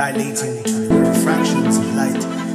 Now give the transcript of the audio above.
dilating fractions of light.